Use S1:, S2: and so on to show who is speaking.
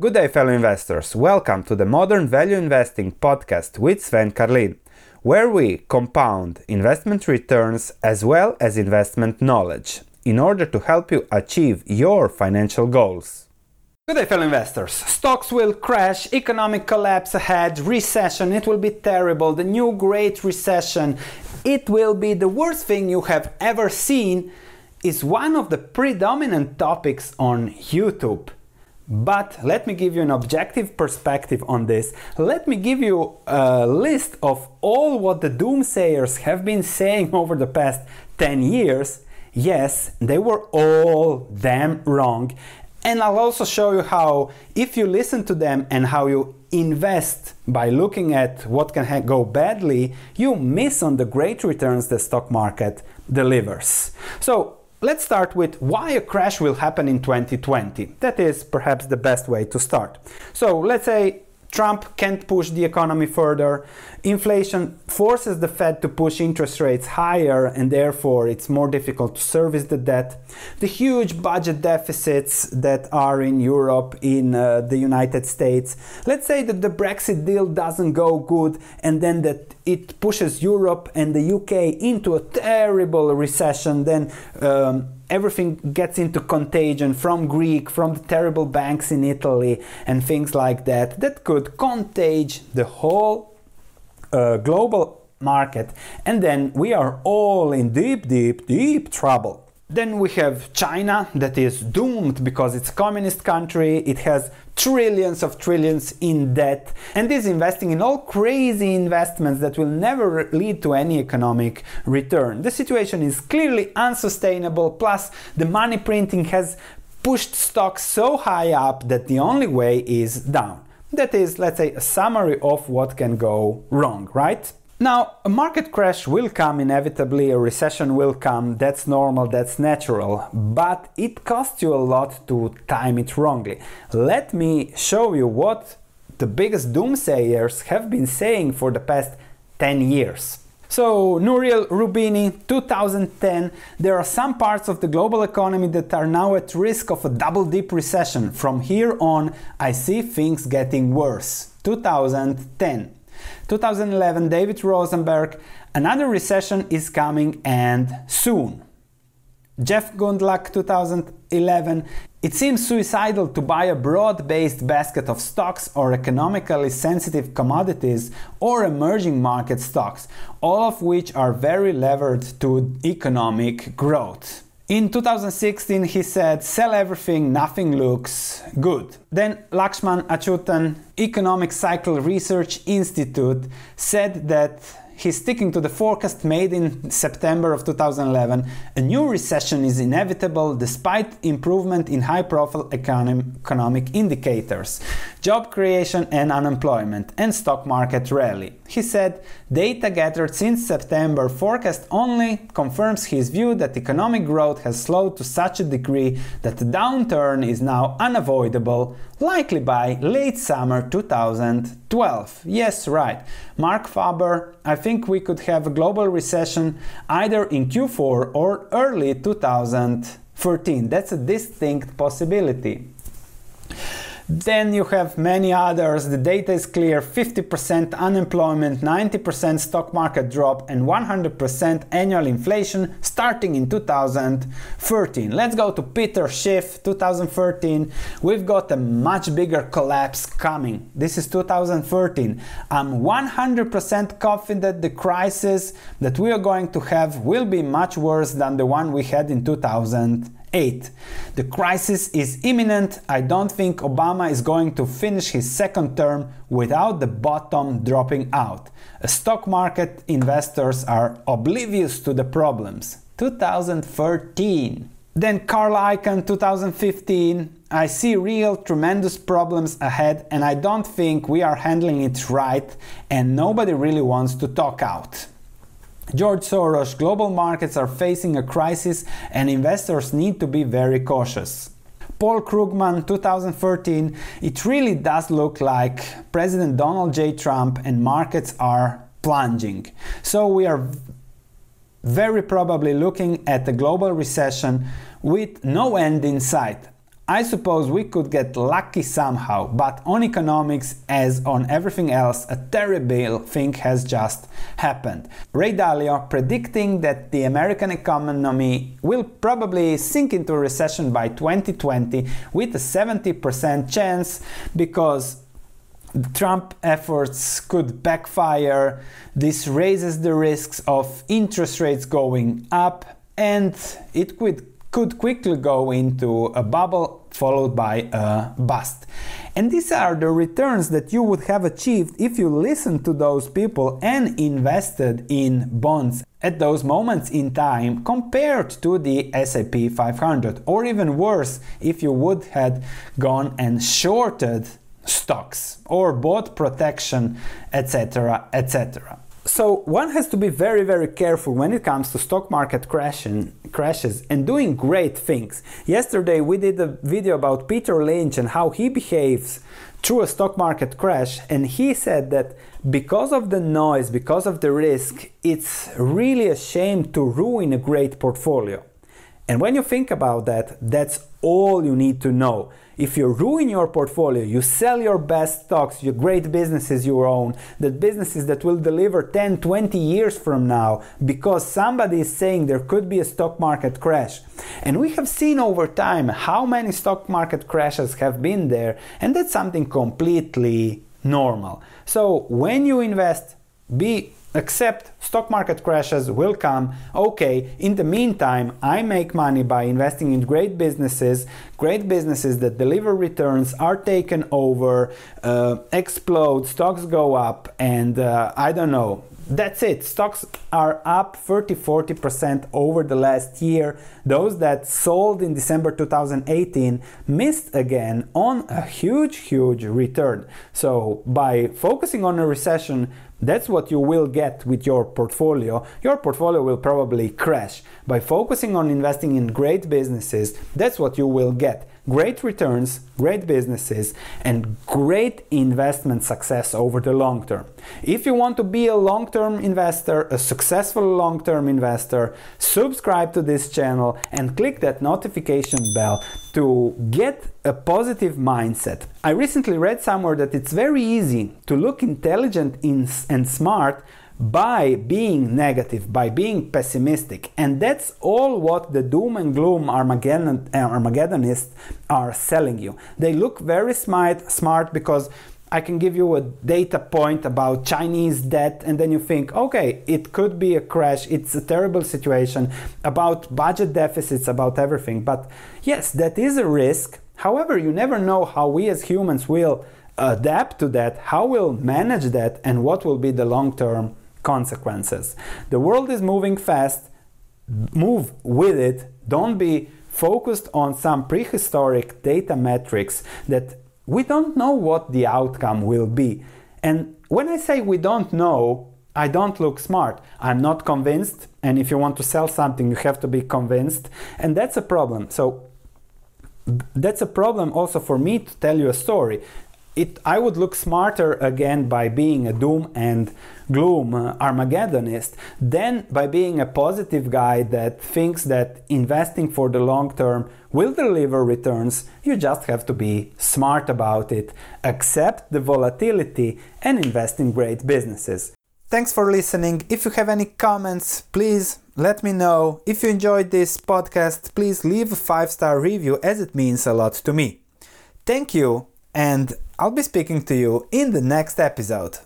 S1: Good day, fellow investors. Welcome to the Modern Value Investing podcast with Sven Carlin, where we compound investment returns as well as investment knowledge in order to help you achieve your financial goals. Good day, fellow investors. Stocks will crash, economic collapse ahead, recession, it will be terrible, the new great recession, it will be the worst thing you have ever seen, is one of the predominant topics on YouTube. But let me give you an objective perspective on this. Let me give you a list of all what the doomsayers have been saying over the past 10 years. Yes, they were all damn wrong. And I'll also show you how, if you listen to them and how you invest by looking at what can ha- go badly, you miss on the great returns the stock market delivers. So, Let's start with why a crash will happen in 2020. That is perhaps the best way to start. So let's say Trump can't push the economy further. Inflation forces the Fed to push interest rates higher, and therefore it's more difficult to service the debt. The huge budget deficits that are in Europe, in uh, the United States. Let's say that the Brexit deal doesn't go good, and then that it pushes Europe and the UK into a terrible recession. Then um, everything gets into contagion from Greek, from the terrible banks in Italy, and things like that, that could contage the whole uh, global market, and then we are all in deep, deep, deep trouble. Then we have China that is doomed because it's a communist country, it has trillions of trillions in debt, and is investing in all crazy investments that will never lead to any economic return. The situation is clearly unsustainable, plus the money printing has pushed stocks so high up that the only way is down. That is, let's say, a summary of what can go wrong, right? Now, a market crash will come inevitably, a recession will come, that's normal, that's natural, but it costs you a lot to time it wrongly. Let me show you what the biggest doomsayers have been saying for the past 10 years. So, Nouriel Roubini, 2010, there are some parts of the global economy that are now at risk of a double dip recession. From here on, I see things getting worse. 2010. 2011, David Rosenberg, another recession is coming and soon. Jeff Gundlach, 2011, it seems suicidal to buy a broad based basket of stocks or economically sensitive commodities or emerging market stocks, all of which are very levered to economic growth. In 2016, he said, Sell everything, nothing looks good. Then Lakshman Achuthan Economic Cycle Research Institute, said that he's sticking to the forecast made in September of 2011. A new recession is inevitable despite improvement in high profile economic indicators, job creation and unemployment, and stock market rally. He said, data gathered since September forecast only confirms his view that economic growth has slowed to such a degree that the downturn is now unavoidable, likely by late summer 2012. Yes, right. Marc Faber, I think we could have a global recession either in Q4 or early 2013. That's a distinct possibility. Then you have many others. The data is clear 50% unemployment, 90% stock market drop, and 100% annual inflation starting in 2013. Let's go to Peter Schiff, 2013. We've got a much bigger collapse coming. This is 2013. I'm 100% confident the crisis that we are going to have will be much worse than the one we had in 2000. 8. The crisis is imminent. I don't think Obama is going to finish his second term without the bottom dropping out. Stock market investors are oblivious to the problems. 2013. Then Carl Icahn 2015. I see real tremendous problems ahead and I don't think we are handling it right and nobody really wants to talk out. George Soros, global markets are facing a crisis and investors need to be very cautious. Paul Krugman, 2013, it really does look like President Donald J. Trump and markets are plunging. So we are very probably looking at a global recession with no end in sight. I suppose we could get lucky somehow, but on economics, as on everything else, a terrible thing has just happened. Ray Dalio predicting that the American economy will probably sink into a recession by 2020 with a 70% chance because Trump efforts could backfire. This raises the risks of interest rates going up and it could could quickly go into a bubble followed by a bust. And these are the returns that you would have achieved if you listened to those people and invested in bonds at those moments in time compared to the S&P 500 or even worse if you would have gone and shorted stocks or bought protection etc etc so one has to be very very careful when it comes to stock market crashing, crashes and doing great things. Yesterday we did a video about peter lynch and how he behaves through a stock market crash and he said that because of the noise because of the risk it's really a shame to ruin a great portfolio. And when you think about that that's all you need to know if you ruin your portfolio, you sell your best stocks, your great businesses you own, the businesses that will deliver 10, 20 years from now because somebody is saying there could be a stock market crash. And we have seen over time how many stock market crashes have been there, and that's something completely normal. So when you invest, be accept stock market crashes will come. Okay, in the meantime, I make money by investing in great businesses, great businesses that deliver returns, are taken over, uh, explode, stocks go up, and uh, I don't know. That's it. Stocks are up 30 40% over the last year. Those that sold in December 2018 missed again on a huge, huge return. So, by focusing on a recession, that's what you will get with your portfolio. Your portfolio will probably crash. By focusing on investing in great businesses, that's what you will get great returns, great businesses, and great investment success over the long term. If you want to be a long term investor, a successful long term investor, subscribe to this channel and click that notification bell to get a positive mindset. I recently read somewhere that it's very easy to look intelligent and smart by being negative, by being pessimistic. And that's all what the doom and gloom Armageddon, uh, Armageddonists are selling you. They look very smart, smart because I can give you a data point about Chinese debt, and then you think, okay, it could be a crash, it's a terrible situation, about budget deficits, about everything. But yes, that is a risk. However, you never know how we as humans will adapt to that, how we'll manage that, and what will be the long term consequences. The world is moving fast, move with it, don't be focused on some prehistoric data metrics that we don't know what the outcome will be. And when I say we don't know, I don't look smart. I'm not convinced. And if you want to sell something, you have to be convinced. And that's a problem. So that's a problem also for me to tell you a story it, I would look smarter again by being a doom and gloom uh, Armageddonist than by being a positive guy that thinks that investing for the long term will deliver returns. You just have to be smart about it, accept the volatility, and invest in great businesses. Thanks for listening. If you have any comments, please let me know. If you enjoyed this podcast, please leave a five star review as it means a lot to me. Thank you and I'll be speaking to you in the next episode.